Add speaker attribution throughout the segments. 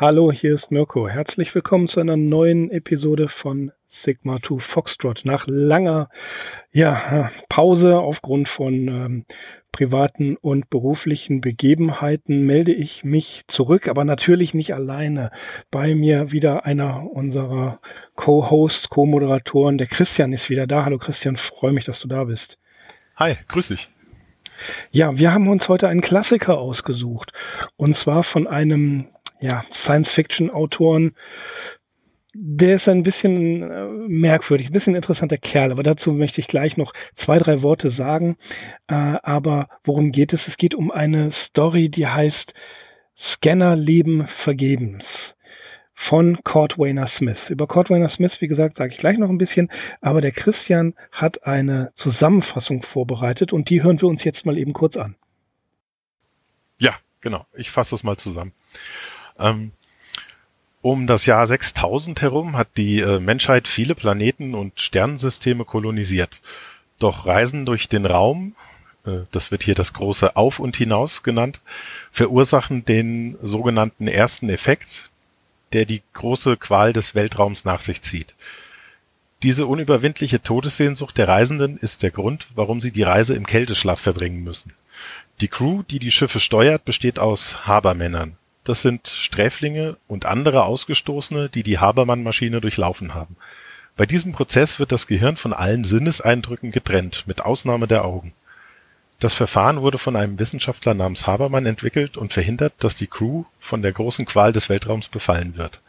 Speaker 1: Hallo, hier ist Mirko. Herzlich willkommen zu einer neuen Episode von Sigma 2 Foxtrot. Nach langer ja, Pause aufgrund von ähm, privaten und beruflichen Begebenheiten melde ich mich zurück, aber natürlich nicht alleine. Bei mir wieder einer unserer Co-Hosts, Co-Moderatoren, der Christian ist wieder da. Hallo Christian, freue mich, dass du da bist.
Speaker 2: Hi, grüß dich.
Speaker 1: Ja, wir haben uns heute einen Klassiker ausgesucht. Und zwar von einem ja, Science-Fiction-Autoren. Der ist ein bisschen äh, merkwürdig, ein bisschen interessanter Kerl, aber dazu möchte ich gleich noch zwei, drei Worte sagen. Äh, aber worum geht es? Es geht um eine Story, die heißt Scanner leben vergebens von Cordwainer Smith. Über Cordwainer Smith, wie gesagt, sage ich gleich noch ein bisschen, aber der Christian hat eine Zusammenfassung vorbereitet und die hören wir uns jetzt mal eben kurz an.
Speaker 2: Ja, genau. Ich fasse es mal zusammen. Ähm, um das Jahr 6000 herum hat die äh, Menschheit viele Planeten und Sternensysteme kolonisiert. Doch Reisen durch den Raum, äh, das wird hier das große Auf und Hinaus genannt, verursachen den sogenannten ersten Effekt, der die große Qual des Weltraums nach sich zieht. Diese unüberwindliche Todessehnsucht der Reisenden ist der Grund, warum sie die Reise im Kälteschlaf verbringen müssen. Die Crew, die die Schiffe steuert, besteht aus Habermännern. Das sind Sträflinge und andere Ausgestoßene, die die Habermann-Maschine durchlaufen haben. Bei diesem Prozess wird das Gehirn von allen Sinneseindrücken getrennt, mit Ausnahme der Augen. Das Verfahren wurde von einem Wissenschaftler namens Habermann entwickelt und verhindert, dass die Crew von der großen Qual des Weltraums befallen wird.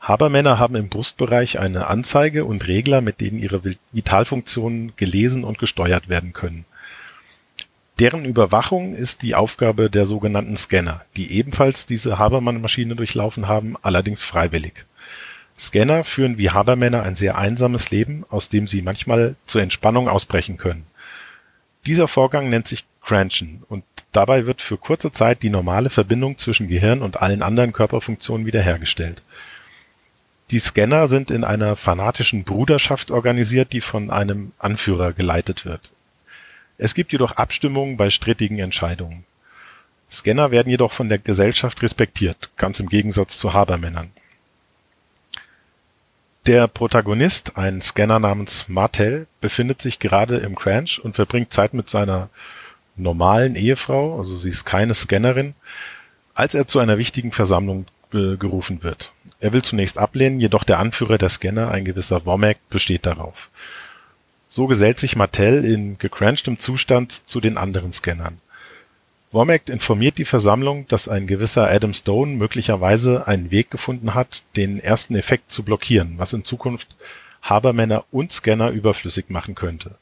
Speaker 2: Habermänner haben im Brustbereich eine Anzeige und Regler, mit denen ihre Vitalfunktionen gelesen und gesteuert werden können Deren Überwachung ist die Aufgabe der sogenannten Scanner, die ebenfalls diese Habermann-Maschine durchlaufen haben, allerdings freiwillig. Scanner führen wie Habermänner ein sehr einsames Leben, aus dem sie manchmal zur Entspannung ausbrechen können. Dieser Vorgang nennt sich Cranchen und dabei wird für kurze Zeit die normale Verbindung zwischen Gehirn und allen anderen Körperfunktionen wiederhergestellt. Die Scanner sind in einer fanatischen Bruderschaft organisiert, die von einem Anführer geleitet wird es gibt jedoch Abstimmungen bei strittigen Entscheidungen. Scanner werden jedoch von der Gesellschaft respektiert, ganz im Gegensatz zu Habermännern. Der Protagonist, ein Scanner namens Martel, befindet sich gerade im Cranch und verbringt Zeit mit seiner normalen Ehefrau, also sie ist keine Scannerin, als er zu einer wichtigen Versammlung äh, gerufen wird. Er will zunächst ablehnen, jedoch der Anführer der Scanner, ein gewisser Womack, besteht darauf. So gesellt sich Mattel in gecrunchtem Zustand zu den anderen Scannern. Womack informiert die Versammlung, dass ein gewisser Adam Stone möglicherweise einen Weg gefunden hat, den ersten Effekt zu blockieren, was in Zukunft Habermänner und Scanner überflüssig machen könnte.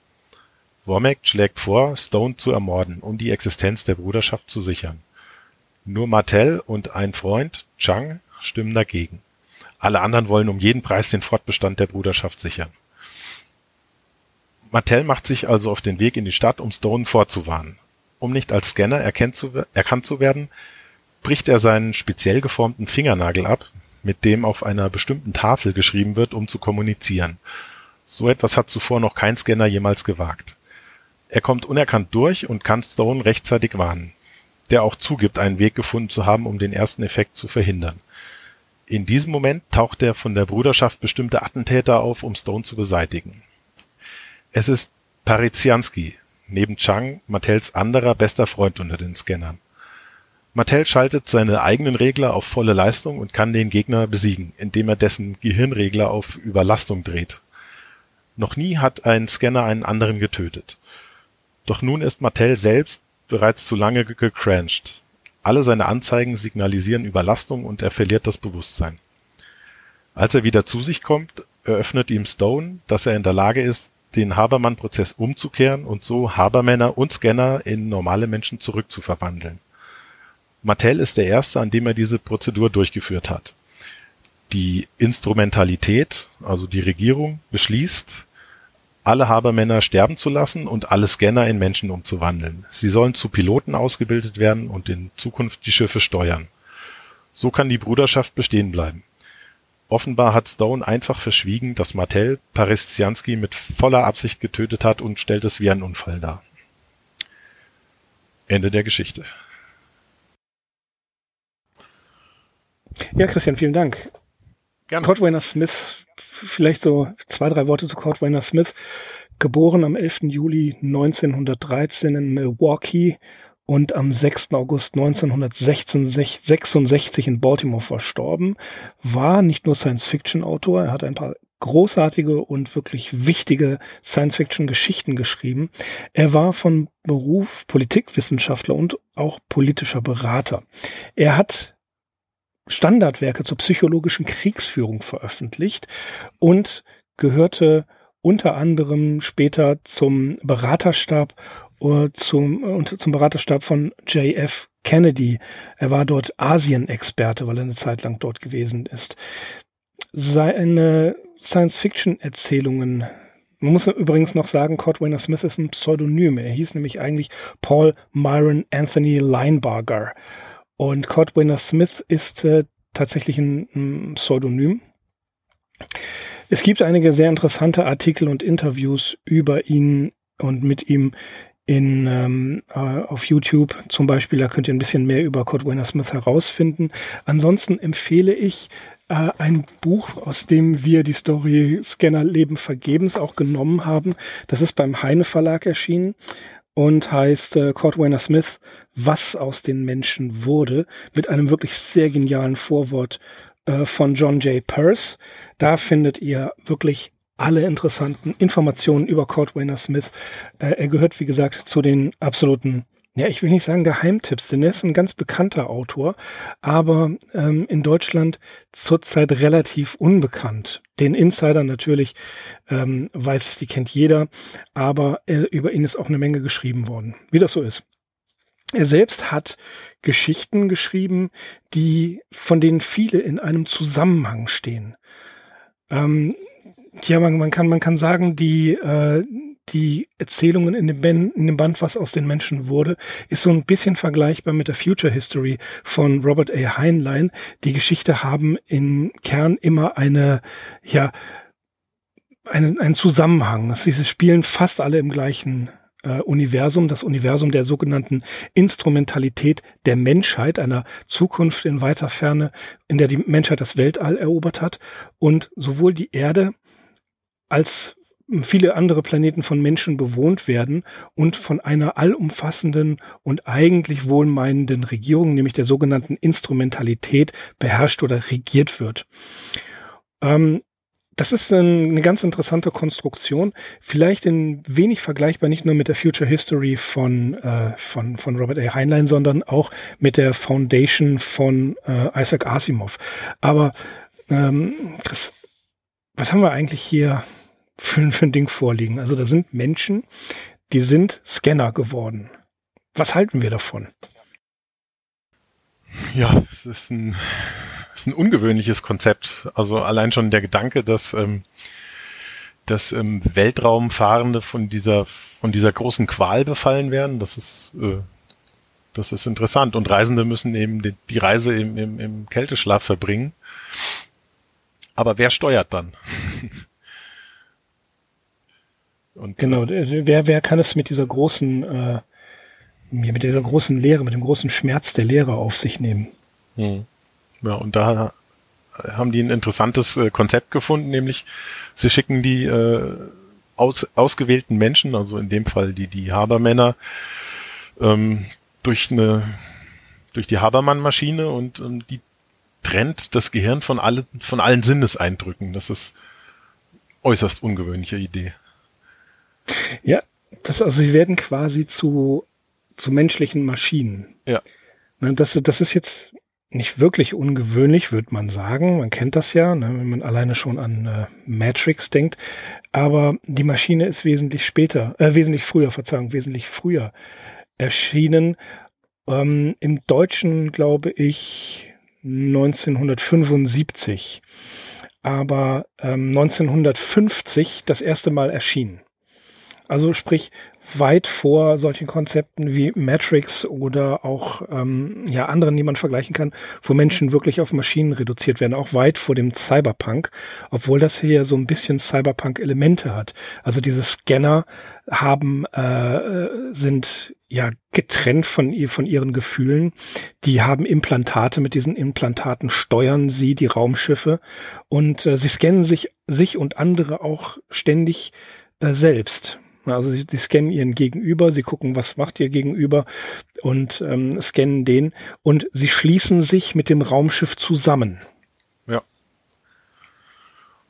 Speaker 2: Womack schlägt vor, Stone zu ermorden, um die Existenz der Bruderschaft zu sichern. Nur Martell und ein Freund, Chang, stimmen dagegen. Alle anderen wollen um jeden Preis den Fortbestand der Bruderschaft sichern. Mattel macht sich also auf den Weg in die Stadt, um Stone vorzuwarnen. Um nicht als Scanner erkannt zu, werden, bricht er seinen speziell geformten Fingernagel ab, mit dem auf einer bestimmten Tafel geschrieben wird, um zu kommunizieren. So etwas hat zuvor noch kein Scanner jemals gewagt. Er kommt unerkannt durch und kann Stone rechtzeitig warnen, der auch zugibt, einen Weg gefunden zu haben, um den ersten Effekt zu verhindern. In diesem Moment taucht der von der Bruderschaft bestimmte Attentäter auf, um Stone zu beseitigen. Es ist Parizianski, neben Chang Mattels anderer bester Freund unter den Scannern. Mattel schaltet seine eigenen Regler auf volle Leistung und kann den Gegner besiegen, indem er dessen Gehirnregler auf Überlastung dreht. Noch nie hat ein Scanner einen anderen getötet. Doch nun ist Mattel selbst bereits zu lange gecranched. Alle seine Anzeigen signalisieren Überlastung und er verliert das Bewusstsein. Als er wieder zu sich kommt, eröffnet ihm Stone, dass er in der Lage ist, den Habermann-Prozess umzukehren und so Habermänner und Scanner in normale Menschen zurückzuverwandeln. Mattel ist der Erste, an dem er diese Prozedur durchgeführt hat. Die Instrumentalität, also die Regierung, beschließt, alle Habermänner sterben zu lassen und alle Scanner in Menschen umzuwandeln. Sie sollen zu Piloten ausgebildet werden und in Zukunft die Schiffe steuern. So kann die Bruderschaft bestehen bleiben. Offenbar hat Stone einfach verschwiegen, dass Martell Pareszyanski mit voller Absicht getötet hat und stellt es wie einen Unfall dar. Ende der Geschichte.
Speaker 1: Ja, Christian, vielen Dank. Gerne. Kurt Wayner Smith, vielleicht so zwei, drei Worte zu Kurt Wayner Smith. Geboren am 11. Juli 1913 in Milwaukee und am 6. August 1966 in Baltimore verstorben, war nicht nur Science-Fiction-Autor, er hat ein paar großartige und wirklich wichtige Science-Fiction-Geschichten geschrieben. Er war von Beruf Politikwissenschaftler und auch politischer Berater. Er hat Standardwerke zur psychologischen Kriegsführung veröffentlicht und gehörte unter anderem später zum Beraterstab zum, und zum Beraterstab von JF Kennedy. Er war dort Asien-Experte, weil er eine Zeit lang dort gewesen ist. Seine Science-Fiction-Erzählungen man muss übrigens noch sagen, Kurt Wayner Smith ist ein Pseudonym. Er hieß nämlich eigentlich Paul Myron Anthony Linebarger. Und Kurt Wayner Smith ist äh, tatsächlich ein, ein Pseudonym. Es gibt einige sehr interessante Artikel und Interviews über ihn und mit ihm in, ähm, äh, auf YouTube zum Beispiel. Da könnt ihr ein bisschen mehr über Wayner Smith herausfinden. Ansonsten empfehle ich äh, ein Buch, aus dem wir die Story Scanner Leben vergebens auch genommen haben. Das ist beim Heine Verlag erschienen und heißt äh, Kurt Wayner Smith, was aus den Menschen wurde, mit einem wirklich sehr genialen Vorwort äh, von John J. Peirce. Da findet ihr wirklich alle interessanten Informationen über Kurt Wayner Smith. Äh, er gehört, wie gesagt, zu den absoluten ja, ich will nicht sagen Geheimtipps, denn er ist ein ganz bekannter Autor, aber ähm, in Deutschland zurzeit relativ unbekannt. Den Insider natürlich ähm, weiß, die kennt jeder, aber äh, über ihn ist auch eine Menge geschrieben worden, wie das so ist. Er selbst hat Geschichten geschrieben, die von denen viele in einem Zusammenhang stehen. Ähm, ja, man, man kann man kann sagen, die äh, die Erzählungen in dem, Band, in dem Band, was aus den Menschen wurde, ist so ein bisschen vergleichbar mit der Future History von Robert A. Heinlein. Die Geschichte haben im Kern immer eine, ja, einen, einen Zusammenhang. Sie spielen fast alle im gleichen äh, Universum, das Universum der sogenannten Instrumentalität der Menschheit, einer Zukunft in weiter Ferne, in der die Menschheit das Weltall erobert hat und sowohl die Erde als viele andere Planeten von Menschen bewohnt werden und von einer allumfassenden und eigentlich wohlmeinenden Regierung, nämlich der sogenannten Instrumentalität, beherrscht oder regiert wird. Ähm, das ist eine ganz interessante Konstruktion, vielleicht ein wenig vergleichbar nicht nur mit der Future History von, äh, von, von Robert A. Heinlein, sondern auch mit der Foundation von äh, Isaac Asimov. Aber ähm, Chris, was haben wir eigentlich hier für, für ein Ding vorliegen. Also da sind Menschen, die sind Scanner geworden. Was halten wir davon?
Speaker 2: Ja, es ist ein, es ist ein ungewöhnliches Konzept. Also allein schon der Gedanke, dass, ähm, dass ähm, Weltraumfahrende von dieser, von dieser großen Qual befallen werden, das ist, äh, das ist interessant. Und Reisende müssen eben die, die Reise im, im, im Kälteschlaf verbringen. Aber wer steuert dann?
Speaker 1: Und, genau, äh, wer, wer kann es mit dieser großen, äh, mit dieser großen Lehre, mit dem großen Schmerz der Lehre auf sich nehmen?
Speaker 2: Hm. Ja, und da haben die ein interessantes äh, Konzept gefunden, nämlich sie schicken die äh, aus, ausgewählten Menschen, also in dem Fall die, die Habermänner, ähm, durch eine durch die Habermann-Maschine und ähm, die trennt das Gehirn von allen von allen Sinneseindrücken. Das ist äußerst ungewöhnliche Idee.
Speaker 1: Ja, das, also sie werden quasi zu, zu menschlichen Maschinen.
Speaker 2: Ja.
Speaker 1: Ne, das, das ist jetzt nicht wirklich ungewöhnlich, würde man sagen. Man kennt das ja, ne, wenn man alleine schon an äh, Matrix denkt. Aber die Maschine ist wesentlich später, äh, wesentlich früher, Verzeihung, wesentlich früher erschienen. Ähm, Im Deutschen glaube ich 1975. Aber ähm, 1950 das erste Mal erschienen. Also sprich weit vor solchen Konzepten wie Matrix oder auch ähm, ja anderen, die man vergleichen kann, wo Menschen wirklich auf Maschinen reduziert werden, auch weit vor dem Cyberpunk, obwohl das hier so ein bisschen Cyberpunk-Elemente hat. Also diese Scanner haben äh, sind ja getrennt von ihr, von ihren Gefühlen. Die haben Implantate. Mit diesen Implantaten steuern sie die Raumschiffe und äh, sie scannen sich, sich und andere auch ständig äh, selbst. Also sie, sie scannen ihren Gegenüber, sie gucken, was macht ihr Gegenüber und ähm, scannen den und sie schließen sich mit dem Raumschiff zusammen.
Speaker 2: Ja.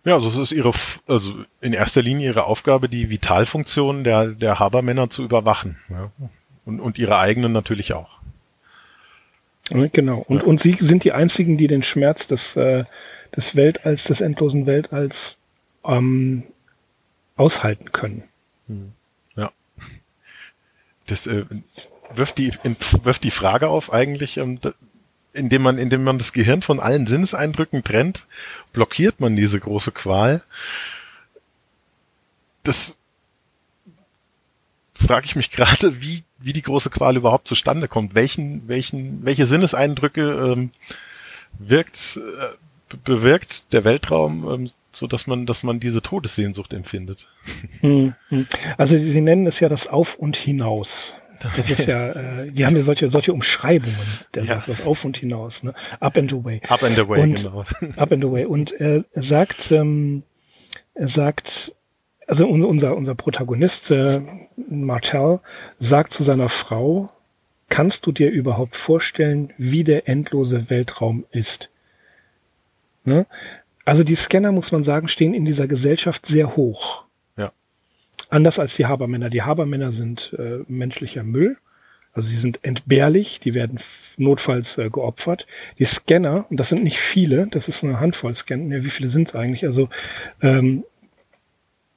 Speaker 2: Ja, also es ist ihre, also in erster Linie ihre Aufgabe, die Vitalfunktionen der, der Habermänner zu überwachen. Ja. Und, und ihre eigenen natürlich auch.
Speaker 1: Genau. Und, ja. und sie sind die einzigen, die den Schmerz des, äh, des Weltalls, des endlosen Weltalls ähm, aushalten können. Hm.
Speaker 2: Ja. Das äh, wirft, die, wirft die Frage auf eigentlich, ähm, indem man, indem man das Gehirn von allen Sinneseindrücken trennt, blockiert man diese große Qual. Das frage ich mich gerade, wie wie die große Qual überhaupt zustande kommt. Welchen, welchen, welche Sinneseindrücke ähm, wirkt, äh, bewirkt der Weltraum, ähm, so dass man, dass man diese Todessehnsucht empfindet.
Speaker 1: Hm, hm. Also Sie nennen es ja das Auf und Hinaus. Das ist ja, äh, die haben ja solche, solche Umschreibungen, der ja. sagt das Auf und Hinaus, ne? Up and away.
Speaker 2: Up and away,
Speaker 1: und, genau. Up and away. Und er sagt, ähm, er sagt, also unser, unser Protagonist, äh, Martel, sagt zu seiner Frau, kannst du dir überhaupt vorstellen, wie der endlose Weltraum ist? Ne? Also die Scanner, muss man sagen, stehen in dieser Gesellschaft sehr hoch.
Speaker 2: Ja.
Speaker 1: Anders als die Habermänner. Die Habermänner sind äh, menschlicher Müll. Also sie sind entbehrlich, die werden notfalls äh, geopfert. Die Scanner, und das sind nicht viele, das ist eine Handvoll Scanner, ja, wie viele sind es eigentlich? Also ähm,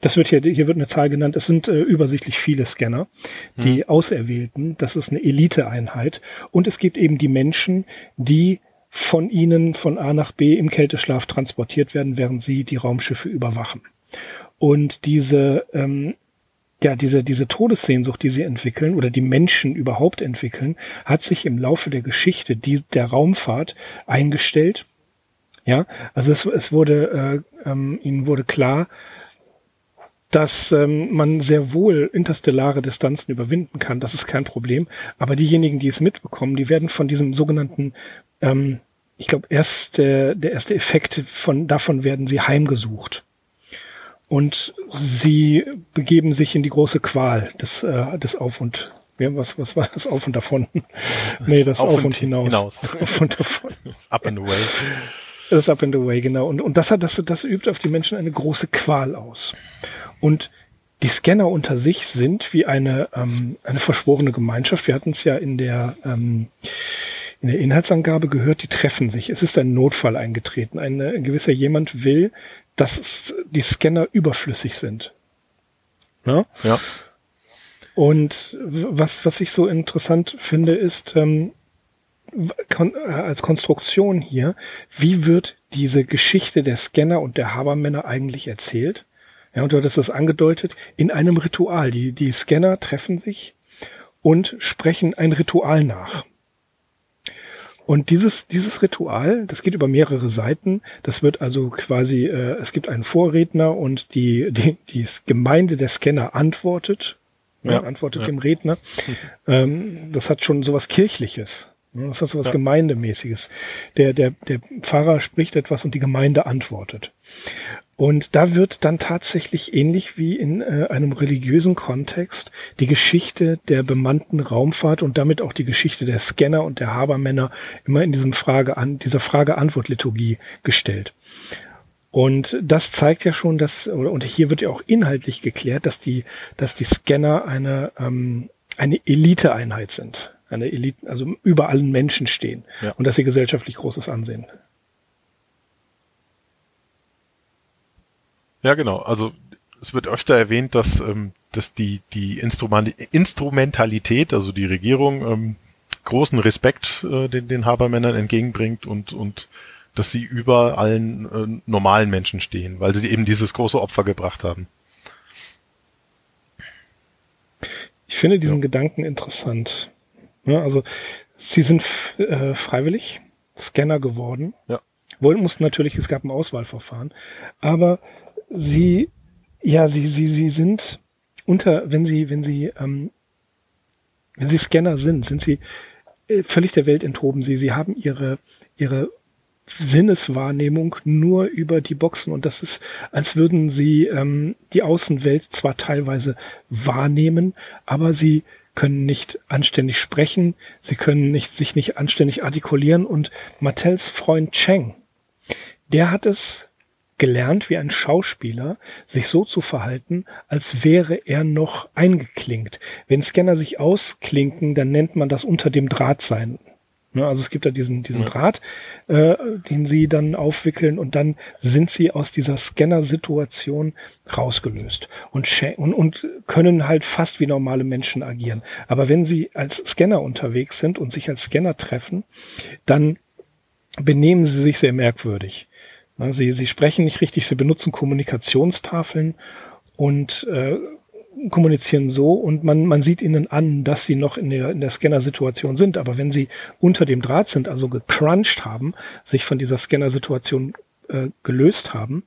Speaker 1: das wird hier, hier wird eine Zahl genannt, es sind äh, übersichtlich viele Scanner, die hm. Auserwählten, das ist eine Eliteeinheit und es gibt eben die Menschen, die von ihnen von A nach B im Kälteschlaf transportiert werden, während sie die Raumschiffe überwachen. Und diese, ähm, ja, diese, diese Todessehnsucht, die sie entwickeln oder die Menschen überhaupt entwickeln, hat sich im Laufe der Geschichte die, der Raumfahrt eingestellt. Ja, also es, es wurde, äh, ähm, ihnen wurde klar, dass ähm, man sehr wohl interstellare Distanzen überwinden kann. Das ist kein Problem. Aber diejenigen, die es mitbekommen, die werden von diesem sogenannten, ähm, ich glaube, erst der, erste Effekt von davon werden sie heimgesucht. Und sie begeben sich in die große Qual des, äh, des Auf und was, was war das Auf und davon? nee, das Auf, Auf und, hinaus. hinaus. Auf und davon.
Speaker 2: Up and away.
Speaker 1: Das Up and away, genau. Und, und das hat, das, das übt auf die Menschen eine große Qual aus. Und die Scanner unter sich sind wie eine, ähm, eine verschworene Gemeinschaft. Wir hatten es ja in der, ähm, in der Inhaltsangabe gehört, die treffen sich. Es ist ein Notfall eingetreten. Ein, ein gewisser jemand will, dass die Scanner überflüssig sind.
Speaker 2: Ja. ja.
Speaker 1: Und was, was ich so interessant finde, ist ähm, kon äh, als Konstruktion hier, wie wird diese Geschichte der Scanner und der Habermänner eigentlich erzählt? Ja, und du hattest das angedeutet, in einem Ritual. Die, die Scanner treffen sich und sprechen ein Ritual nach. Und dieses, dieses Ritual, das geht über mehrere Seiten. Das wird also quasi, äh, es gibt einen Vorredner und die, die, die Gemeinde der Scanner antwortet, ja, ja antwortet ja. dem Redner. Ähm, das hat schon sowas Kirchliches. Das hat sowas ja. Gemeindemäßiges. Der, der, der Pfarrer spricht etwas und die Gemeinde antwortet. Und da wird dann tatsächlich ähnlich wie in äh, einem religiösen Kontext die Geschichte der bemannten Raumfahrt und damit auch die Geschichte der Scanner und der Habermänner immer in diesem Frage an, dieser Frage-Antwort-Liturgie gestellt. Und das zeigt ja schon, dass, und hier wird ja auch inhaltlich geklärt, dass die, dass die Scanner eine, ähm, eine Eliteeinheit sind. Eine Elite, also über allen Menschen stehen. Ja. Und dass sie gesellschaftlich großes Ansehen
Speaker 2: Ja, genau. Also es wird öfter erwähnt, dass, ähm, dass die, die Instrumentalität, also die Regierung, ähm, großen Respekt äh, den, den Habermännern entgegenbringt und, und dass sie über allen äh, normalen Menschen stehen, weil sie eben dieses große Opfer gebracht haben.
Speaker 1: Ich finde diesen ja. Gedanken interessant. Ja, also sie sind äh, freiwillig Scanner geworden.
Speaker 2: Ja.
Speaker 1: Wollten mussten natürlich, es gab ein Auswahlverfahren, aber sie, ja, sie, sie, sie sind unter, wenn sie, wenn sie ähm, wenn sie Scanner sind, sind sie äh, völlig der Welt enthoben. Sie, sie haben ihre, ihre Sinneswahrnehmung nur über die Boxen. Und das ist, als würden sie ähm, die Außenwelt zwar teilweise wahrnehmen, aber sie können nicht anständig sprechen, sie können nicht, sich nicht anständig artikulieren. Und Mattels Freund Cheng, der hat es gelernt, wie ein Schauspieler sich so zu verhalten, als wäre er noch eingeklinkt. Wenn Scanner sich ausklinken, dann nennt man das unter dem Draht sein. Ne, also es gibt da diesen, diesen ja. Draht, äh, den sie dann aufwickeln und dann sind sie aus dieser Scanner-Situation rausgelöst und, und, und können halt fast wie normale Menschen agieren. Aber wenn sie als Scanner unterwegs sind und sich als Scanner treffen, dann benehmen sie sich sehr merkwürdig. Sie, sie sprechen nicht richtig, sie benutzen Kommunikationstafeln und äh, kommunizieren so und man, man sieht ihnen an, dass sie noch in der, in der Scanner-Situation sind. Aber wenn sie unter dem Draht sind, also gecrunched haben, sich von dieser Scanner-Situation äh, gelöst haben,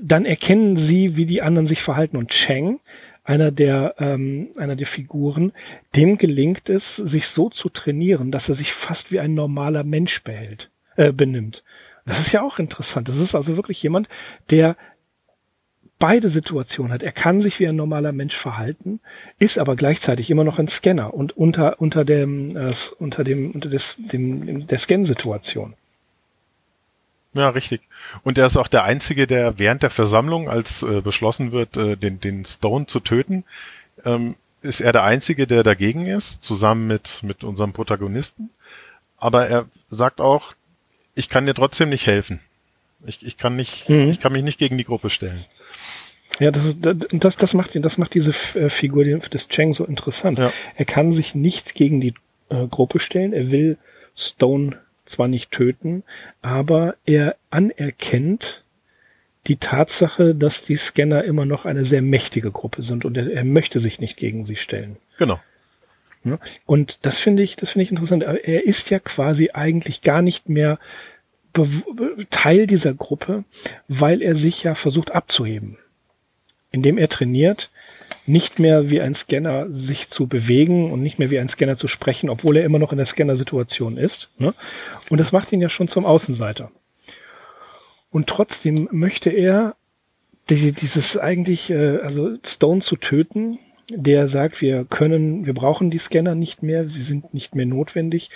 Speaker 1: dann erkennen sie, wie die anderen sich verhalten. Und Cheng, einer der, ähm, einer der Figuren, dem gelingt es, sich so zu trainieren, dass er sich fast wie ein normaler Mensch behält, äh, benimmt. Das ist ja auch interessant. Das ist also wirklich jemand, der beide Situationen hat. Er kann sich wie ein normaler Mensch verhalten, ist aber gleichzeitig immer noch ein Scanner und unter unter dem äh, unter dem unter des, dem, der Scan-Situation.
Speaker 2: Ja, richtig. Und er ist auch der einzige, der während der Versammlung, als äh, beschlossen wird, äh, den den Stone zu töten, ähm, ist er der einzige, der dagegen ist, zusammen mit mit unserem Protagonisten. Aber er sagt auch, ich kann dir trotzdem nicht helfen. Ich, ich kann nicht, mhm. ich kann mich nicht gegen die Gruppe stellen.
Speaker 1: Ja, das, ist, das, das macht das macht diese äh, Figur des Cheng so interessant. Ja. Er kann sich nicht gegen die äh, Gruppe stellen. Er will Stone zwar nicht töten, aber er anerkennt die Tatsache, dass die Scanner immer noch eine sehr mächtige Gruppe sind und er, er möchte sich nicht gegen sie stellen.
Speaker 2: Genau.
Speaker 1: Und das finde ich, das finde ich interessant. Er ist ja quasi eigentlich gar nicht mehr Teil dieser Gruppe, weil er sich ja versucht abzuheben indem er trainiert, nicht mehr wie ein Scanner sich zu bewegen und nicht mehr wie ein Scanner zu sprechen, obwohl er immer noch in der Scanner-Situation ist. Ne? Und das macht ihn ja schon zum Außenseiter. Und trotzdem möchte er dieses eigentlich, äh, also Stone zu töten, der sagt, wir können, wir brauchen die Scanner nicht mehr, sie sind nicht mehr notwendig.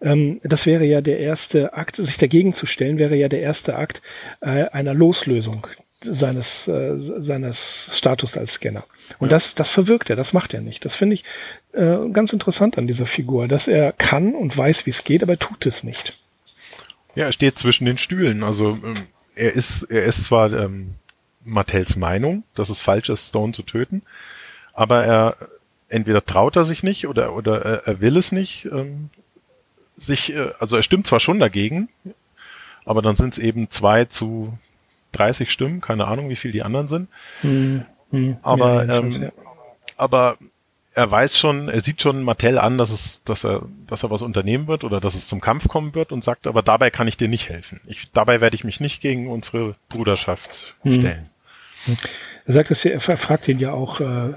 Speaker 1: Ähm, das wäre ja der erste Akt, sich dagegen zu stellen, wäre ja der erste Akt äh, einer Loslösung seines, äh, seines Status als Scanner. Und ja. das, das verwirkt er, das macht er nicht. Das finde ich äh, ganz interessant an dieser Figur, dass er kann und weiß, wie es geht, aber er tut es nicht.
Speaker 2: Ja, er steht zwischen den Stühlen. Also ähm, er ist, er ist zwar ähm, Mattels Meinung, dass es falsch ist, Stone zu töten, aber er entweder traut er sich nicht oder oder er, will es nicht. Ähm, sich, äh, also er stimmt zwar schon dagegen, aber dann sind es eben zwei zu 30 Stimmen, keine Ahnung, wie viel die anderen sind. Hm, hm, aber, ähm, ja. aber er weiß schon, er sieht schon Mattel an, dass es, dass er, dass er was unternehmen wird oder dass es zum Kampf kommen wird und sagt, aber dabei kann ich dir nicht helfen. Ich, dabei werde ich mich nicht gegen unsere Bruderschaft hm. stellen.
Speaker 1: Hm. Er sagt es er fragt ihn ja auch, äh,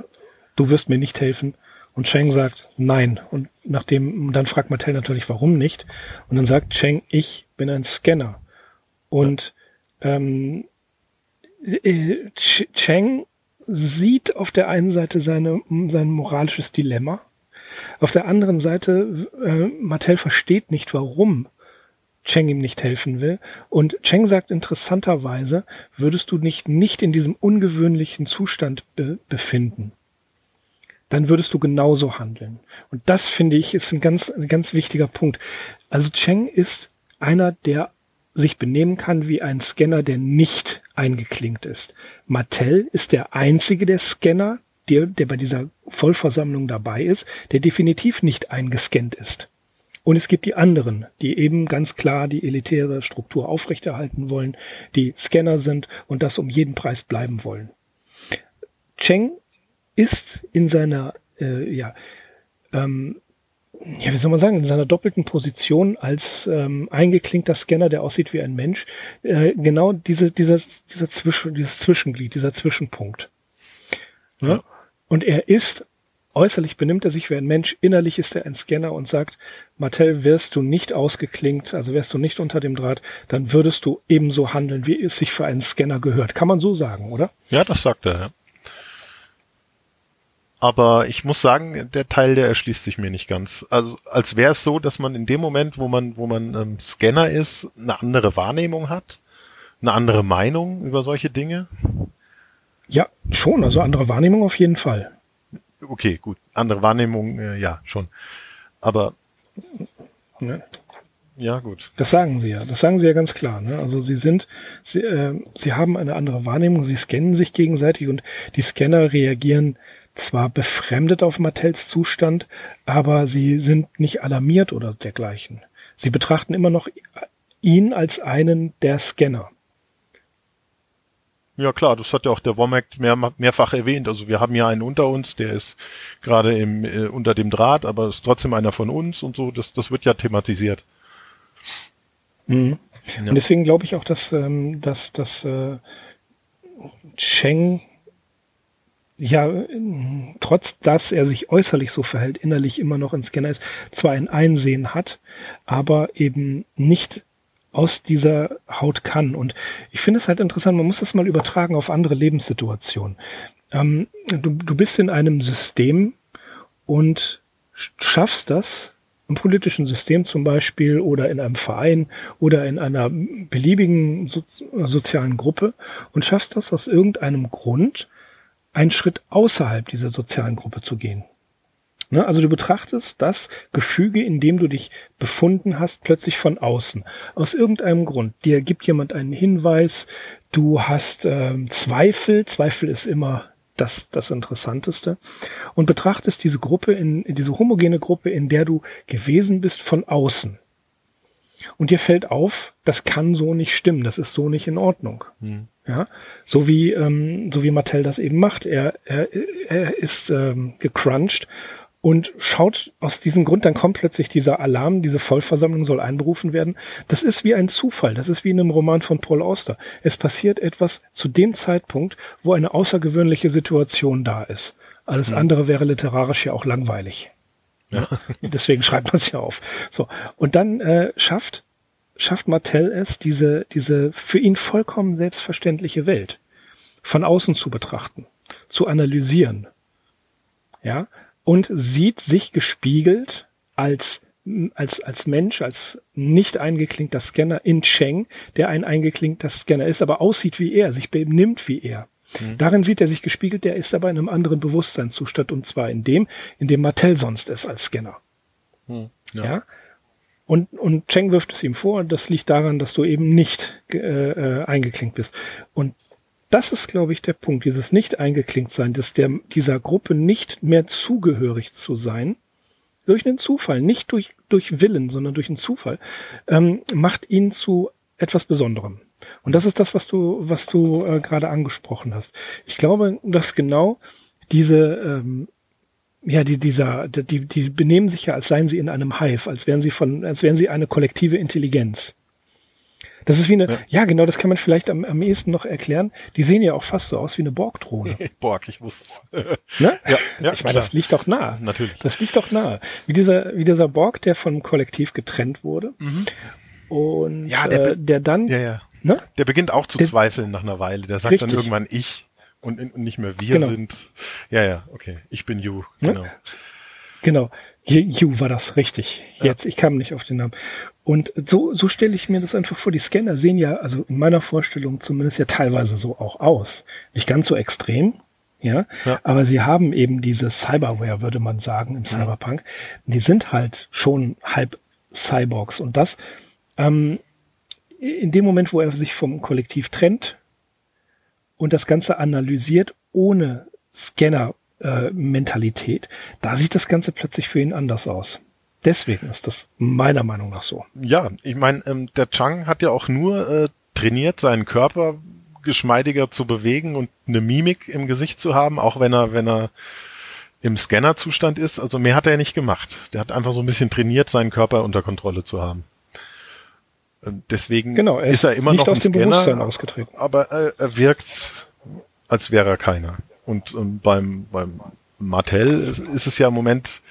Speaker 1: du wirst mir nicht helfen. Und Cheng sagt nein. Und nachdem, dann fragt Mattel natürlich, warum nicht. Und dann sagt Cheng, ich bin ein Scanner. Und ähm, äh, Cheng sieht auf der einen Seite seine, sein moralisches Dilemma. Auf der anderen Seite, äh, Mattel versteht nicht, warum Cheng ihm nicht helfen will. Und Cheng sagt interessanterweise, würdest du nicht nicht in diesem ungewöhnlichen Zustand be befinden, dann würdest du genauso handeln. Und das finde ich ist ein ganz, ein ganz wichtiger Punkt. Also Cheng ist einer, der sich benehmen kann wie ein Scanner, der nicht eingeklinkt ist. Mattel ist der einzige der Scanner, der, der bei dieser Vollversammlung dabei ist, der definitiv nicht eingescannt ist. Und es gibt die anderen, die eben ganz klar die elitäre Struktur aufrechterhalten wollen, die Scanner sind und das um jeden Preis bleiben wollen. Cheng ist in seiner äh, ja, ähm, ja, wie soll man sagen, in seiner doppelten Position als ähm, eingeklinkter Scanner, der aussieht wie ein Mensch, äh, genau diese, dieser, dieser Zwischen, dieses Zwischenglied, dieser Zwischenpunkt. Ja? Und er ist Äußerlich benimmt er sich wie ein Mensch, innerlich ist er ein Scanner und sagt, Mattel, wirst du nicht ausgeklinkt, also wärst du nicht unter dem Draht, dann würdest du ebenso handeln, wie es sich für einen Scanner gehört. Kann man so sagen, oder?
Speaker 2: Ja, das sagt er, ja. Aber ich muss sagen, der Teil, der erschließt sich mir nicht ganz. Also als wäre es so, dass man in dem Moment, wo man, wo man ähm, Scanner ist, eine andere Wahrnehmung hat, eine andere Meinung über solche Dinge.
Speaker 1: Ja, schon. Also andere Wahrnehmung auf jeden Fall.
Speaker 2: Okay, gut. Andere Wahrnehmung, äh, ja, schon. Aber
Speaker 1: Ne?
Speaker 2: ja, gut.
Speaker 1: Das sagen sie ja. Das sagen sie ja ganz klar. Ne? Also sie sind, sie, äh, sie haben eine andere Wahrnehmung, sie scannen sich gegenseitig und die Scanner reagieren zwar befremdet auf Mattels Zustand, aber sie sind nicht alarmiert oder dergleichen. Sie betrachten immer noch ihn als einen der Scanner.
Speaker 2: Ja klar, das hat ja auch der Womack mehr, mehrfach erwähnt. Also wir haben ja einen unter uns, der ist gerade im äh, unter dem Draht, aber ist trotzdem einer von uns und so. Das, das wird ja thematisiert.
Speaker 1: Mhm.
Speaker 2: Ja.
Speaker 1: Und deswegen glaube ich auch, dass, ähm, dass, dass äh, Cheng ja, äh, trotz dass er sich äußerlich so verhält, innerlich immer noch ein Scanner ist, zwar ein Einsehen hat, aber eben nicht aus dieser Haut kann. Und ich finde es halt interessant, man muss das mal übertragen auf andere Lebenssituationen. Ähm, du, du bist in einem System und schaffst das, im politischen System zum Beispiel oder in einem Verein oder in einer beliebigen so sozialen Gruppe und schaffst das aus irgendeinem Grund, einen Schritt außerhalb dieser sozialen Gruppe zu gehen. Ne? Also du betrachtest das Gefüge, in dem du dich befunden hast, plötzlich von außen. Aus irgendeinem Grund. Dir gibt jemand einen Hinweis, du hast ähm, Zweifel. Zweifel ist immer das, das Interessanteste. Und betrachtest diese Gruppe, in, diese homogene Gruppe, in der du gewesen bist, von außen. Und dir fällt auf, das kann so nicht stimmen, das ist so nicht in Ordnung.
Speaker 2: Hm.
Speaker 1: Ja, so wie ähm, so wie Mattel das eben macht. Er er, er ist ähm, gecrunched und schaut aus diesem Grund, dann kommt plötzlich dieser Alarm, diese Vollversammlung soll einberufen werden. Das ist wie ein Zufall, das ist wie in einem Roman von Paul Auster. Es passiert etwas zu dem Zeitpunkt, wo eine außergewöhnliche Situation da ist. Alles
Speaker 2: Mhm.
Speaker 1: andere wäre literarisch ja auch langweilig.
Speaker 2: Ja.
Speaker 1: Deswegen schreibt man es ja auf. So. Und dann äh, schafft, schafft Martell es, diese, diese für ihn vollkommen selbstverständliche Welt von außen zu betrachten, zu analysieren. Ja, und sieht sich gespiegelt als als, als Mensch, als nicht eingeklinkter Scanner in Cheng, der ein eingeklinkter Scanner ist, aber aussieht wie er, sich benimmt wie er. Darin sieht er sich gespiegelt, der ist aber in einem anderen Bewusstseinszustand und zwar in dem, in dem Mattel sonst ist als Scanner.
Speaker 2: Hm.
Speaker 1: Ja. Und, und Cheng wirft es ihm vor, das liegt daran, dass du eben nicht äh, äh, eingeklinkt bist. Und das ist, glaube ich, der Punkt, dieses nicht eingeklinkt sein, dass der, dieser Gruppe nicht mehr zugehörig zu sein, durch einen Zufall, nicht durch, durch Willen, sondern durch einen Zufall, ähm, macht ihn zu etwas Besonderem. Und das ist das, was du, was du äh, gerade angesprochen hast. Ich glaube, dass genau diese, ähm, ja, die, dieser, die, die benehmen sich ja, als seien sie in einem Hive, als wären sie von, als wären sie eine kollektive Intelligenz. Das ist wie eine, ja,
Speaker 2: Ja.
Speaker 1: genau, das kann man vielleicht am, am ehesten noch erklären. Die sehen ja auch fast so aus wie eine Borgdrohne.
Speaker 2: Borg, ich wusste
Speaker 1: Ne?
Speaker 2: Ja, ja,
Speaker 1: ich meine, das liegt doch nahe.
Speaker 2: Natürlich.
Speaker 1: Das liegt doch nahe. Wie dieser, wie dieser Borg, der vom Kollektiv getrennt wurde. Und
Speaker 2: Mhm. Ja, der
Speaker 1: äh, der dann,
Speaker 2: Ja, ja.
Speaker 1: ne?
Speaker 2: Der beginnt auch zu
Speaker 1: Der-
Speaker 2: zweifeln nach einer Weile. Der sagt
Speaker 1: Richtig.
Speaker 2: dann irgendwann ich und, und nicht mehr wir
Speaker 1: Genau.
Speaker 2: sind. Ja, ja, okay. Ich bin you.
Speaker 1: Ne?
Speaker 2: Genau.
Speaker 1: Genau. Ju war das richtig. Jetzt, ich kam nicht auf den Namen. Und so, so stelle ich mir das einfach vor. Die Scanner sehen ja, also in meiner Vorstellung zumindest ja teilweise so auch aus. Nicht ganz so extrem, ja,
Speaker 2: Ja.
Speaker 1: aber sie haben eben diese Cyberware, würde man sagen, im Cyberpunk. Die sind halt schon halb Cyborgs und das, ähm, in dem Moment, wo er sich vom Kollektiv trennt und das Ganze analysiert ohne Scanner-Mentalität, da sieht das Ganze plötzlich für ihn anders aus. Deswegen ist das meiner Meinung nach so.
Speaker 2: Ja, ich meine, ähm, der Chang hat ja auch nur äh, trainiert, seinen Körper geschmeidiger zu bewegen und eine Mimik im Gesicht zu haben, auch wenn er, wenn er im Scannerzustand ist. Also mehr hat er nicht gemacht. Der hat einfach so ein bisschen trainiert, seinen Körper unter Kontrolle zu haben. Deswegen
Speaker 1: Genau, er
Speaker 2: ist er immer
Speaker 1: nicht
Speaker 2: noch ein
Speaker 1: aus dem Bewusstsein
Speaker 2: Scanner, aber äh, er wirkt, als wäre er keiner. Und ähm, beim, beim Martell ist es ja im Moment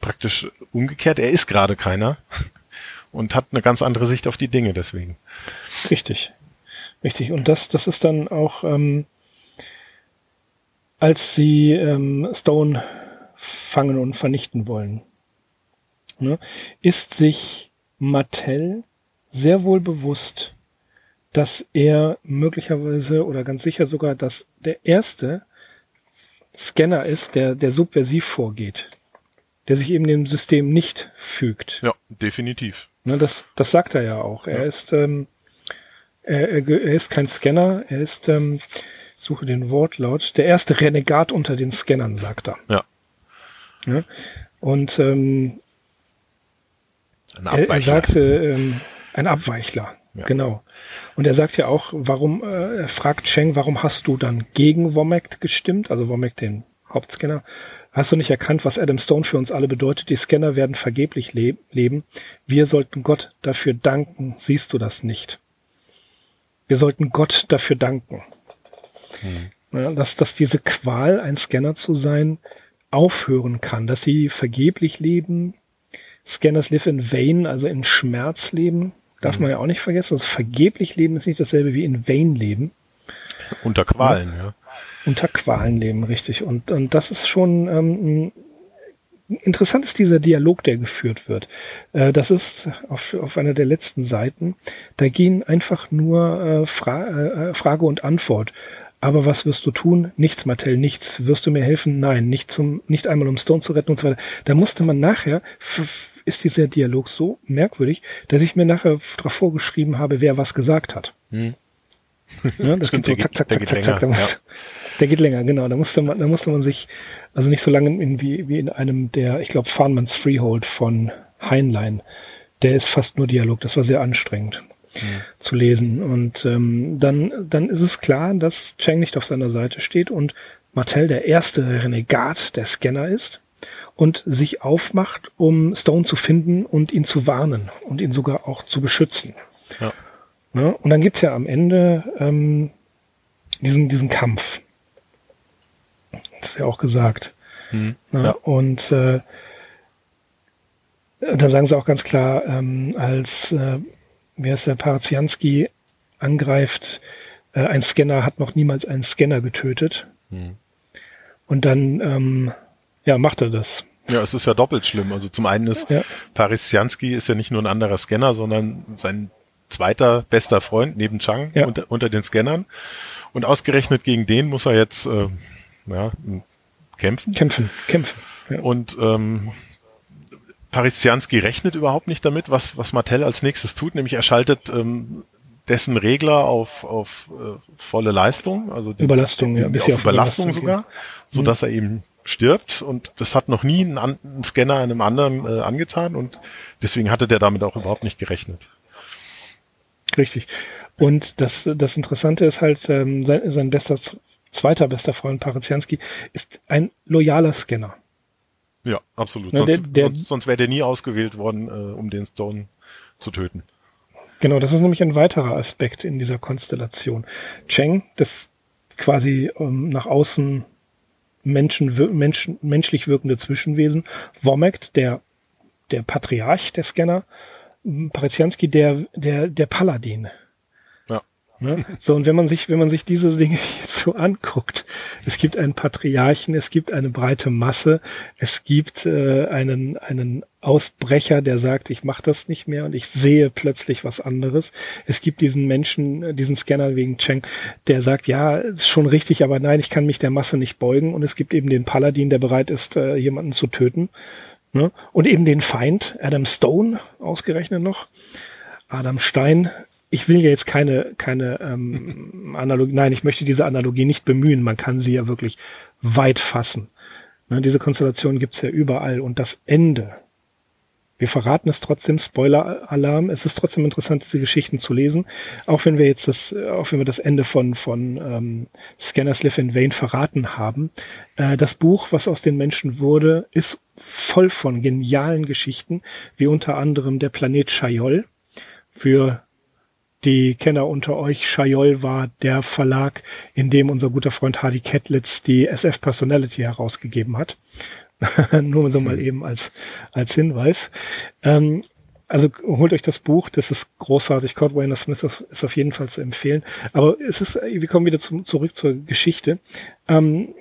Speaker 2: praktisch umgekehrt. Er ist gerade keiner und hat eine ganz andere Sicht auf die Dinge deswegen.
Speaker 1: Richtig. Richtig. Und das, das ist dann auch, ähm, als sie ähm, Stone fangen und vernichten wollen, ne, ist sich Mattel sehr wohl bewusst, dass er möglicherweise oder ganz sicher sogar, dass der erste Scanner ist, der, der subversiv vorgeht, der sich eben dem System nicht fügt.
Speaker 2: Ja, definitiv.
Speaker 1: Ne, das, das sagt er ja auch. Er ja. ist, ähm, er, er ist kein Scanner, er ist, ähm, suche den Wortlaut, der erste Renegat unter den Scannern, sagt er.
Speaker 2: Ja.
Speaker 1: ja? Und ähm, er, er sagte, ähm, ein Abweichler, ja. genau. Und er sagt ja auch, warum, äh, er fragt Cheng, warum hast du dann gegen Womack gestimmt, also Womack den Hauptscanner, Hast du nicht erkannt, was Adam Stone für uns alle bedeutet? Die Scanner werden vergeblich le leben. Wir sollten Gott dafür danken. Siehst du das nicht? Wir sollten Gott dafür danken. Hm. Ja, dass, dass diese Qual, ein Scanner zu sein, aufhören kann, dass sie vergeblich leben. Scanners live in vain, also in Schmerz leben. Darf man ja auch nicht vergessen. Also vergeblich leben ist nicht dasselbe wie in vain leben.
Speaker 2: Unter Qualen, ja. ja
Speaker 1: unter Qualen leben, richtig. Und, und das ist schon ähm, interessant ist dieser Dialog, der geführt wird. Äh, das ist auf, auf einer der letzten Seiten. Da gehen einfach nur äh, Fra äh, Frage und Antwort. Aber was wirst du tun? Nichts, Mattel, nichts. Wirst du mir helfen? Nein, nicht zum, nicht einmal um Stone zu retten und so weiter. Da musste man nachher, ist dieser Dialog so merkwürdig, dass ich mir nachher darauf vorgeschrieben habe, wer was gesagt hat. Hm. Ja, das Stimmt, geht so zack, zack, zack, zack, zack. Da muss, ja. Der geht länger, genau. Da musste man, da musste man sich, also nicht so lange in, wie, wie in einem der, ich glaube, Farnmans Freehold von Heinlein. Der ist fast nur Dialog. Das war sehr anstrengend mhm. zu lesen. Und ähm, dann, dann ist es klar, dass Chang nicht auf seiner Seite steht und Martell der erste Renegat der Scanner ist und sich aufmacht, um Stone zu finden und ihn zu warnen und ihn sogar auch zu beschützen. Ja. Ja, und dann gibt's ja am Ende ähm, diesen, diesen Kampf. Das ist ja auch gesagt. Hm, ja, ja. Und äh, da sagen sie auch ganz klar, ähm, als äh, wer ist der Parazianski angreift, äh, ein Scanner hat noch niemals einen Scanner getötet. Hm. Und dann ähm, ja, macht er das.
Speaker 2: Ja, es ist ja doppelt schlimm. Also zum einen ist ja. Parisianski ist ja nicht nur ein anderer Scanner, sondern sein zweiter bester Freund neben Chang ja. unter, unter den Scannern. Und ausgerechnet gegen den muss er jetzt äh, ja, kämpfen.
Speaker 1: Kämpfen, kämpfen.
Speaker 2: Ja. Und ähm, Parisianski rechnet überhaupt nicht damit, was, was Mattel als nächstes tut, nämlich er schaltet ähm, dessen Regler auf, auf äh, volle Leistung, also
Speaker 1: den, Überlastung,
Speaker 2: den, ja,
Speaker 1: bis
Speaker 2: auf, auf Überlastung, Überlastung sogar, so mhm. dass er eben stirbt und das hat noch nie ein, ein Scanner einem anderen äh, angetan und deswegen hatte der damit auch überhaupt nicht gerechnet.
Speaker 1: Richtig. Und das, das Interessante ist halt, ähm, sein, sein bester, zweiter bester Freund Parazianski ist ein loyaler Scanner.
Speaker 2: Ja, absolut. Ne, der, sonst, der, sonst, sonst wäre der nie ausgewählt worden, äh, um den Stone zu töten.
Speaker 1: Genau, das ist nämlich ein weiterer Aspekt in dieser Konstellation. Cheng, das quasi ähm, nach außen Menschen, Menschen, menschlich wirkende Zwischenwesen. Womack, der, der Patriarch der Scanner Parezianski der, der, der Paladin. Ne? So, und wenn man sich, wenn man sich diese Dinge jetzt so anguckt, es gibt einen Patriarchen, es gibt eine breite Masse, es gibt äh, einen, einen Ausbrecher, der sagt, ich mache das nicht mehr und ich sehe plötzlich was anderes. Es gibt diesen Menschen, diesen Scanner wegen Cheng, der sagt, ja, ist schon richtig, aber nein, ich kann mich der Masse nicht beugen. Und es gibt eben den Paladin, der bereit ist, äh, jemanden zu töten. Ne? Und eben den Feind, Adam Stone, ausgerechnet noch. Adam Stein. Ich will ja jetzt keine, keine ähm, Analogie, nein, ich möchte diese Analogie nicht bemühen. Man kann sie ja wirklich weit fassen. Ne? Diese Konstellation gibt's ja überall. Und das Ende, wir verraten es trotzdem, Spoiler-Alarm. Es ist trotzdem interessant, diese Geschichten zu lesen. Auch wenn wir jetzt das, auch wenn wir das Ende von, von ähm, Scanners Live in Vain verraten haben. Äh, das Buch, was aus den Menschen wurde, ist voll von genialen Geschichten, wie unter anderem der Planet Chayol. Für die Kenner unter euch, Schajol war der Verlag, in dem unser guter Freund Hardy Kettlitz die SF Personality herausgegeben hat. Nur so mal hm. eben als, als Hinweis. Ähm, also holt euch das Buch, das ist großartig. Kurt Wayner Smith ist auf jeden Fall zu empfehlen. Aber es ist, wir kommen wieder zum, zurück zur Geschichte. Ähm,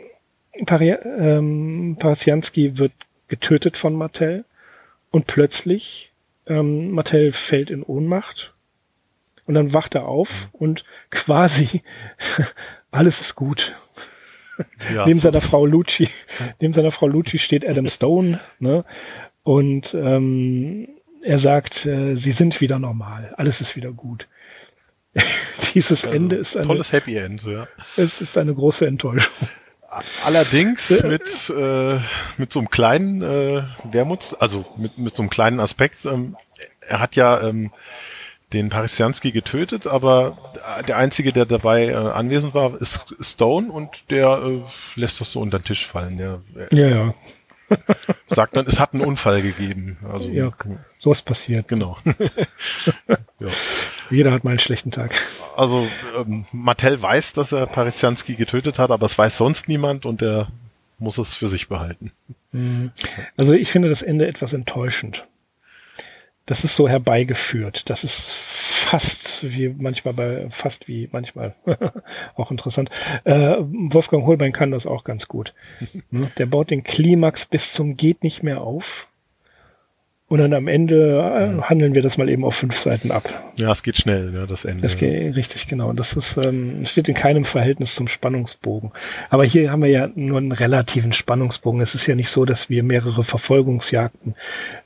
Speaker 1: Pari ähm, Parasianski wird getötet von Martell und plötzlich ähm, Martell fällt in Ohnmacht und dann wacht er auf und quasi alles ist gut. Ja, neben seiner Frau Lucci, neben seiner Frau Lucci steht Adam Stone, ne? Und ähm, er sagt, äh, sie sind wieder normal, alles ist wieder gut. Dieses also Ende ist ein
Speaker 2: tolles Happy End, ja.
Speaker 1: Es ist eine große Enttäuschung.
Speaker 2: Allerdings mit, äh, mit so einem kleinen äh, Wermuts, also mit, mit so einem kleinen Aspekt. Ähm, er hat ja ähm, den Parisianski getötet, aber der einzige, der dabei äh, anwesend war, ist Stone und der äh, lässt das so unter den Tisch fallen. Der,
Speaker 1: ja, ja.
Speaker 2: sagt dann, es hat einen Unfall gegeben. Also,
Speaker 1: ja, so ist passiert.
Speaker 2: Genau.
Speaker 1: ja. Jeder hat mal einen schlechten Tag.
Speaker 2: Also ähm, Mattel weiß, dass er Parisianski getötet hat, aber es weiß sonst niemand und er muss es für sich behalten.
Speaker 1: Mhm. Also ich finde das Ende etwas enttäuschend. Das ist so herbeigeführt. Das ist fast wie manchmal bei, fast wie manchmal auch interessant. Äh, Wolfgang Holbein kann das auch ganz gut. Ne? Der baut den Klimax bis zum geht nicht mehr auf und dann am Ende äh, handeln wir das mal eben auf fünf Seiten ab.
Speaker 2: Ja, es geht schnell, ja, das Ende.
Speaker 1: Das geht richtig genau. Das ist ähm, steht in keinem Verhältnis zum Spannungsbogen. Aber hier haben wir ja nur einen relativen Spannungsbogen. Es ist ja nicht so, dass wir mehrere Verfolgungsjagden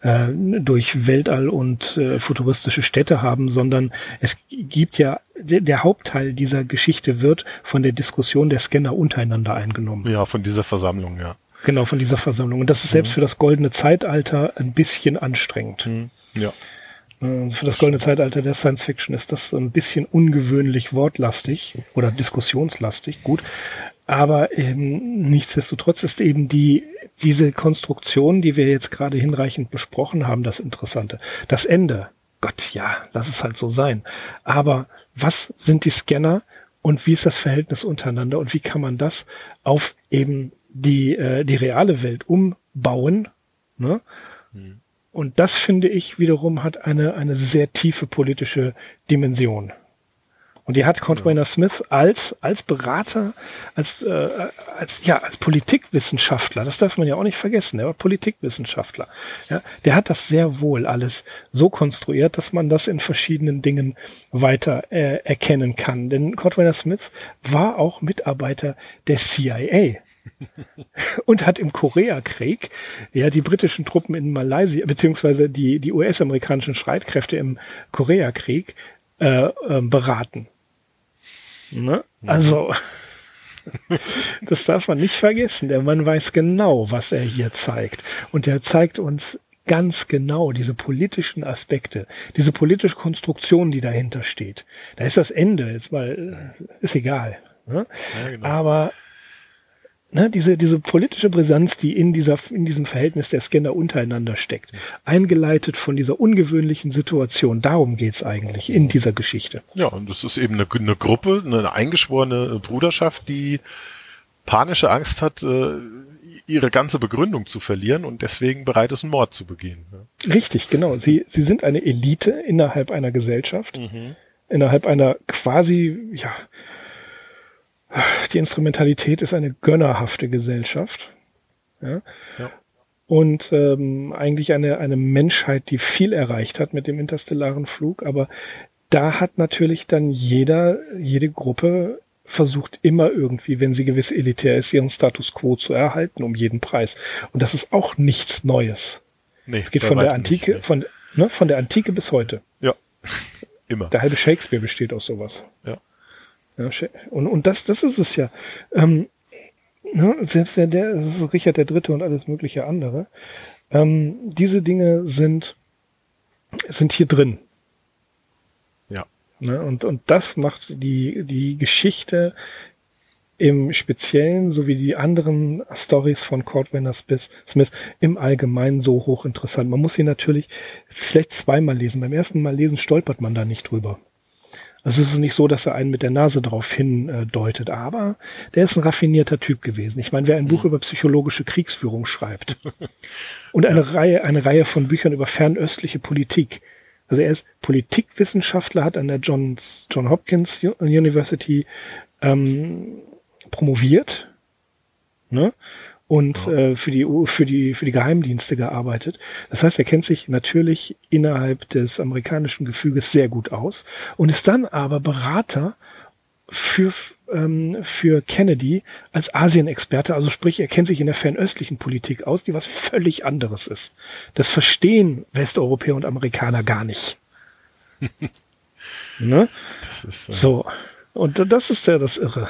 Speaker 1: äh, durch Weltall und äh, futuristische Städte haben, sondern es gibt ja der Hauptteil dieser Geschichte wird von der Diskussion der Scanner untereinander eingenommen.
Speaker 2: Ja, von dieser Versammlung, ja.
Speaker 1: Genau, von dieser Versammlung. Und das ist selbst mhm. für das goldene Zeitalter ein bisschen anstrengend.
Speaker 2: Mhm. Ja.
Speaker 1: Äh, für das goldene Zeitalter der Science Fiction ist das ein bisschen ungewöhnlich wortlastig oder diskussionslastig, gut. Aber eben nichtsdestotrotz ist eben die, diese Konstruktion, die wir jetzt gerade hinreichend besprochen haben, das Interessante. Das Ende. Gott, ja, lass es halt so sein. Aber was sind die Scanner und wie ist das Verhältnis untereinander und wie kann man das auf eben die, äh, die reale Welt umbauen. Ne? Mhm. Und das finde ich wiederum hat eine, eine sehr tiefe politische Dimension. Und die hat Conrad ja. Smith als, als Berater, als, äh, als, ja, als Politikwissenschaftler, das darf man ja auch nicht vergessen, er war Politikwissenschaftler. Ja, der hat das sehr wohl alles so konstruiert, dass man das in verschiedenen Dingen weiter äh, erkennen kann. Denn Conrad Smith war auch Mitarbeiter der CIA. Und hat im Koreakrieg ja die britischen Truppen in Malaysia beziehungsweise die die US-amerikanischen Streitkräfte im Koreakrieg äh, äh, beraten. Ne? Mhm. Also das darf man nicht vergessen. Der Mann weiß genau, was er hier zeigt und er zeigt uns ganz genau diese politischen Aspekte, diese politische Konstruktion, die dahinter steht. Da ist das Ende, ist mal ist egal. Ne? Ja, genau. Aber ne, diese, diese politische Brisanz, die in dieser, in diesem Verhältnis der Scanner untereinander steckt, eingeleitet von dieser ungewöhnlichen Situation. Darum geht's eigentlich in dieser Geschichte.
Speaker 2: Ja, und das ist eben eine, eine Gruppe, eine eingeschworene Bruderschaft, die panische Angst hat, äh, ihre ganze Begründung zu verlieren und deswegen bereit ist, einen Mord zu begehen.
Speaker 1: Richtig, genau. Sie, sie sind eine Elite innerhalb einer Gesellschaft, mhm. innerhalb einer quasi, ja, die Instrumentalität ist eine gönnerhafte Gesellschaft. Ja. ja. Und ähm, eigentlich eine, eine Menschheit, die viel erreicht hat mit dem interstellaren Flug, aber da hat natürlich dann jeder, jede Gruppe versucht immer irgendwie, wenn sie gewiss elitär ist, ihren Status quo zu erhalten um jeden Preis. Und das ist auch nichts Neues. Nee, es geht von der Antike, nicht, von, ne, von der Antike bis heute.
Speaker 2: Ja, immer.
Speaker 1: Der halbe Shakespeare besteht aus sowas.
Speaker 2: Ja.
Speaker 1: Ja, und, und das, das ist es ja. Ähm, ne, selbst der, der das ist Richard der Dritte und alles mögliche andere. Ähm, diese Dinge sind, sind hier drin.
Speaker 2: Ja.
Speaker 1: Ne, und, und das macht die, die Geschichte im Speziellen sowie die anderen Stories von Cordwainer Smith im Allgemeinen so hochinteressant. Man muss sie natürlich vielleicht zweimal lesen. Beim ersten Mal lesen stolpert man da nicht drüber. Also es ist nicht so, dass er einen mit der Nase drauf hindeutet, äh, aber der ist ein raffinierter Typ gewesen. Ich meine, wer ein Buch mhm. über psychologische Kriegsführung schreibt und eine. Reihe, eine Reihe von Büchern über fernöstliche Politik. Also er ist Politikwissenschaftler, hat an der Johns, John Hopkins University ähm, promoviert, ne? Und ja. äh, für die für die für die Geheimdienste gearbeitet. Das heißt, er kennt sich natürlich innerhalb des amerikanischen Gefüges sehr gut aus und ist dann aber Berater für ähm, für Kennedy als Asien-Experte, also sprich, er kennt sich in der fernöstlichen Politik aus, die was völlig anderes ist. Das verstehen Westeuropäer und Amerikaner gar nicht. ne? Das ist, äh so. Und das ist ja das Irre.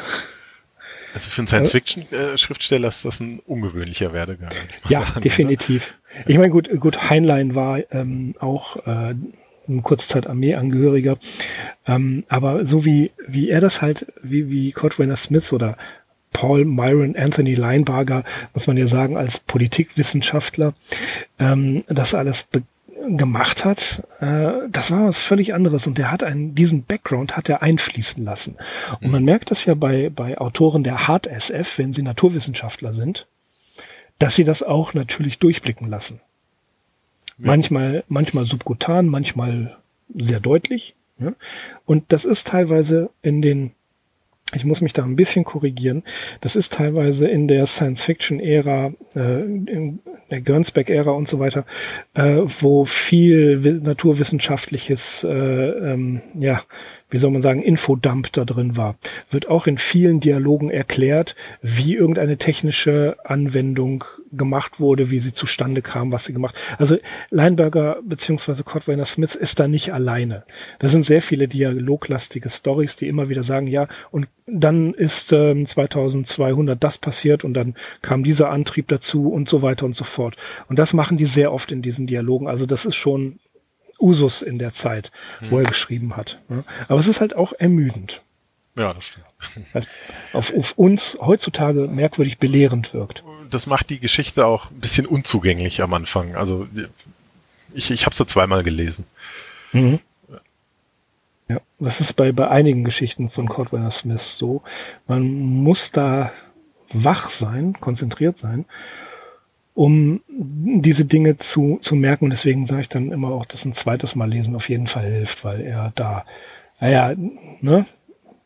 Speaker 2: Also für einen Science-Fiction-Schriftsteller ist das ein ungewöhnlicher Werdegang.
Speaker 1: Ja, sagen, definitiv. Oder? Ich meine, gut, gut, Heinlein war ähm, auch äh, eine kurze Zeit Armeeangehöriger. Ähm, aber so wie, wie er das halt, wie, wie Kurt Rainer Smith oder Paul Myron Anthony Leinbarger, muss man ja sagen, als Politikwissenschaftler, ähm, das alles gemacht hat, äh, das war was völlig anderes und der hat einen, diesen Background hat er einfließen lassen. Und man merkt das ja bei, bei Autoren der Hard SF, wenn sie Naturwissenschaftler sind, dass sie das auch natürlich durchblicken lassen. Ja. Manchmal, manchmal subkutan, manchmal sehr deutlich. Ja? Und das ist teilweise in den ich muss mich da ein bisschen korrigieren. Das ist teilweise in der Science-Fiction-Ära, äh, in der Gernsback-Ära und so weiter, äh, wo viel naturwissenschaftliches, äh, ähm, ja, wie soll man sagen, Infodump da drin war. Wird auch in vielen Dialogen erklärt, wie irgendeine technische Anwendung gemacht wurde, wie sie zustande kam, was sie gemacht. Also Leinberger beziehungsweise Codwainer Smith ist da nicht alleine. Da sind sehr viele dialoglastige Stories, die immer wieder sagen, ja, und dann ist ähm, 2200 das passiert und dann kam dieser Antrieb dazu und so weiter und so fort. Und das machen die sehr oft in diesen Dialogen. Also das ist schon Usus in der Zeit, hm. wo er geschrieben hat. Aber es ist halt auch ermüdend.
Speaker 2: Ja, das stimmt.
Speaker 1: Was auf, auf uns heutzutage merkwürdig belehrend wirkt.
Speaker 2: Das macht die Geschichte auch ein bisschen unzugänglich am Anfang. Also ich, ich habe sie zweimal gelesen. Mhm.
Speaker 1: Ja, das ist bei, bei einigen Geschichten von Cordwainer Smith so. Man muss da wach sein, konzentriert sein um diese Dinge zu, zu merken. Und deswegen sage ich dann immer auch, dass ein zweites Mal lesen auf jeden Fall hilft, weil er da, naja, ne,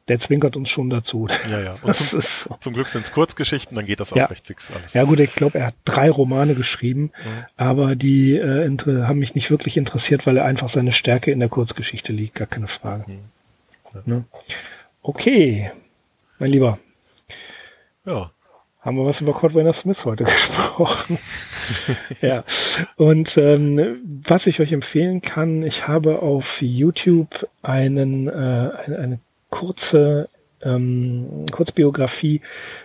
Speaker 1: der zwinkert uns schon dazu.
Speaker 2: Ja, ja. Und zum, so. zum, Glück sind es Kurzgeschichten, dann geht das auch
Speaker 1: ja.
Speaker 2: recht fix alles.
Speaker 1: Ja gut, ich glaube, er hat drei Romane geschrieben, mhm. aber die äh, haben mich nicht wirklich interessiert, weil er einfach seine Stärke in der Kurzgeschichte liegt, gar keine Frage. Mhm. Ja. Ne? Okay, mein Lieber.
Speaker 2: Ja
Speaker 1: haben wir was über Cordwainer Smith heute gesprochen. ja. Und ähm, was ich euch empfehlen kann, ich habe auf YouTube einen, äh, eine, eine kurze ähm, Kurzbiografie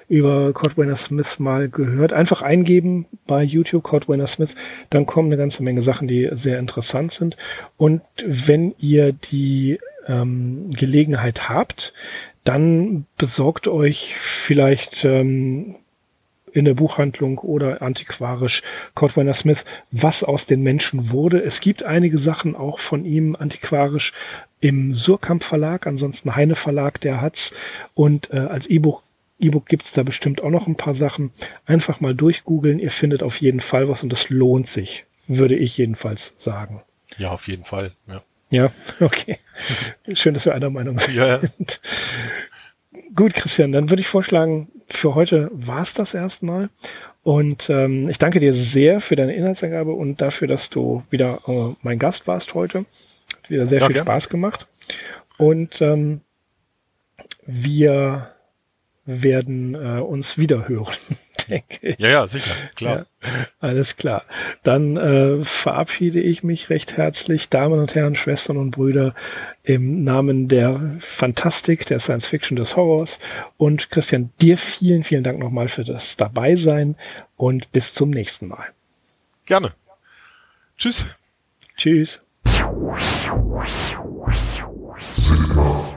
Speaker 1: über Cordwainer Smith mal gehört. Einfach eingeben bei YouTube Cordwainer Smith, dann kommen eine ganze Menge Sachen, die sehr interessant sind. Und wenn ihr die ähm, Gelegenheit habt, dann besorgt euch vielleicht ähm, in der Buchhandlung oder antiquarisch Cordwainer Smith, was aus den Menschen wurde. Es gibt einige Sachen auch von ihm antiquarisch im Surkamp Verlag, ansonsten Heine Verlag, der hat's. Und äh, als E-Buch E-Book gibt's da bestimmt auch noch ein paar Sachen. Einfach mal durchgoogeln, ihr findet auf jeden Fall was und das lohnt sich, würde ich jedenfalls sagen.
Speaker 2: Ja, auf jeden Fall, ja.
Speaker 1: Ja, okay. Schön, dass wir einer Meinung sind. Ja, ja. Gut, Christian, dann würde ich vorschlagen, für heute war's das erstmal. Und ähm, ich danke dir sehr für deine Inhaltsangabe und dafür, dass du wieder äh, mein Gast warst heute. Hat wieder sehr ja, viel Spaß gemacht. Und ähm, wir werden äh, uns wieder hören.
Speaker 2: Denke ich. Ja, ja, sicher, klar. Ja,
Speaker 1: alles klar. Dann äh, verabschiede ich mich recht herzlich, Damen und Herren, Schwestern und Brüder, im Namen der Fantastik, der Science Fiction, des Horrors. Und Christian, dir vielen, vielen Dank nochmal für das Dabeisein und bis zum nächsten Mal.
Speaker 2: Gerne. Tschüss.
Speaker 1: Tschüss. Cinema.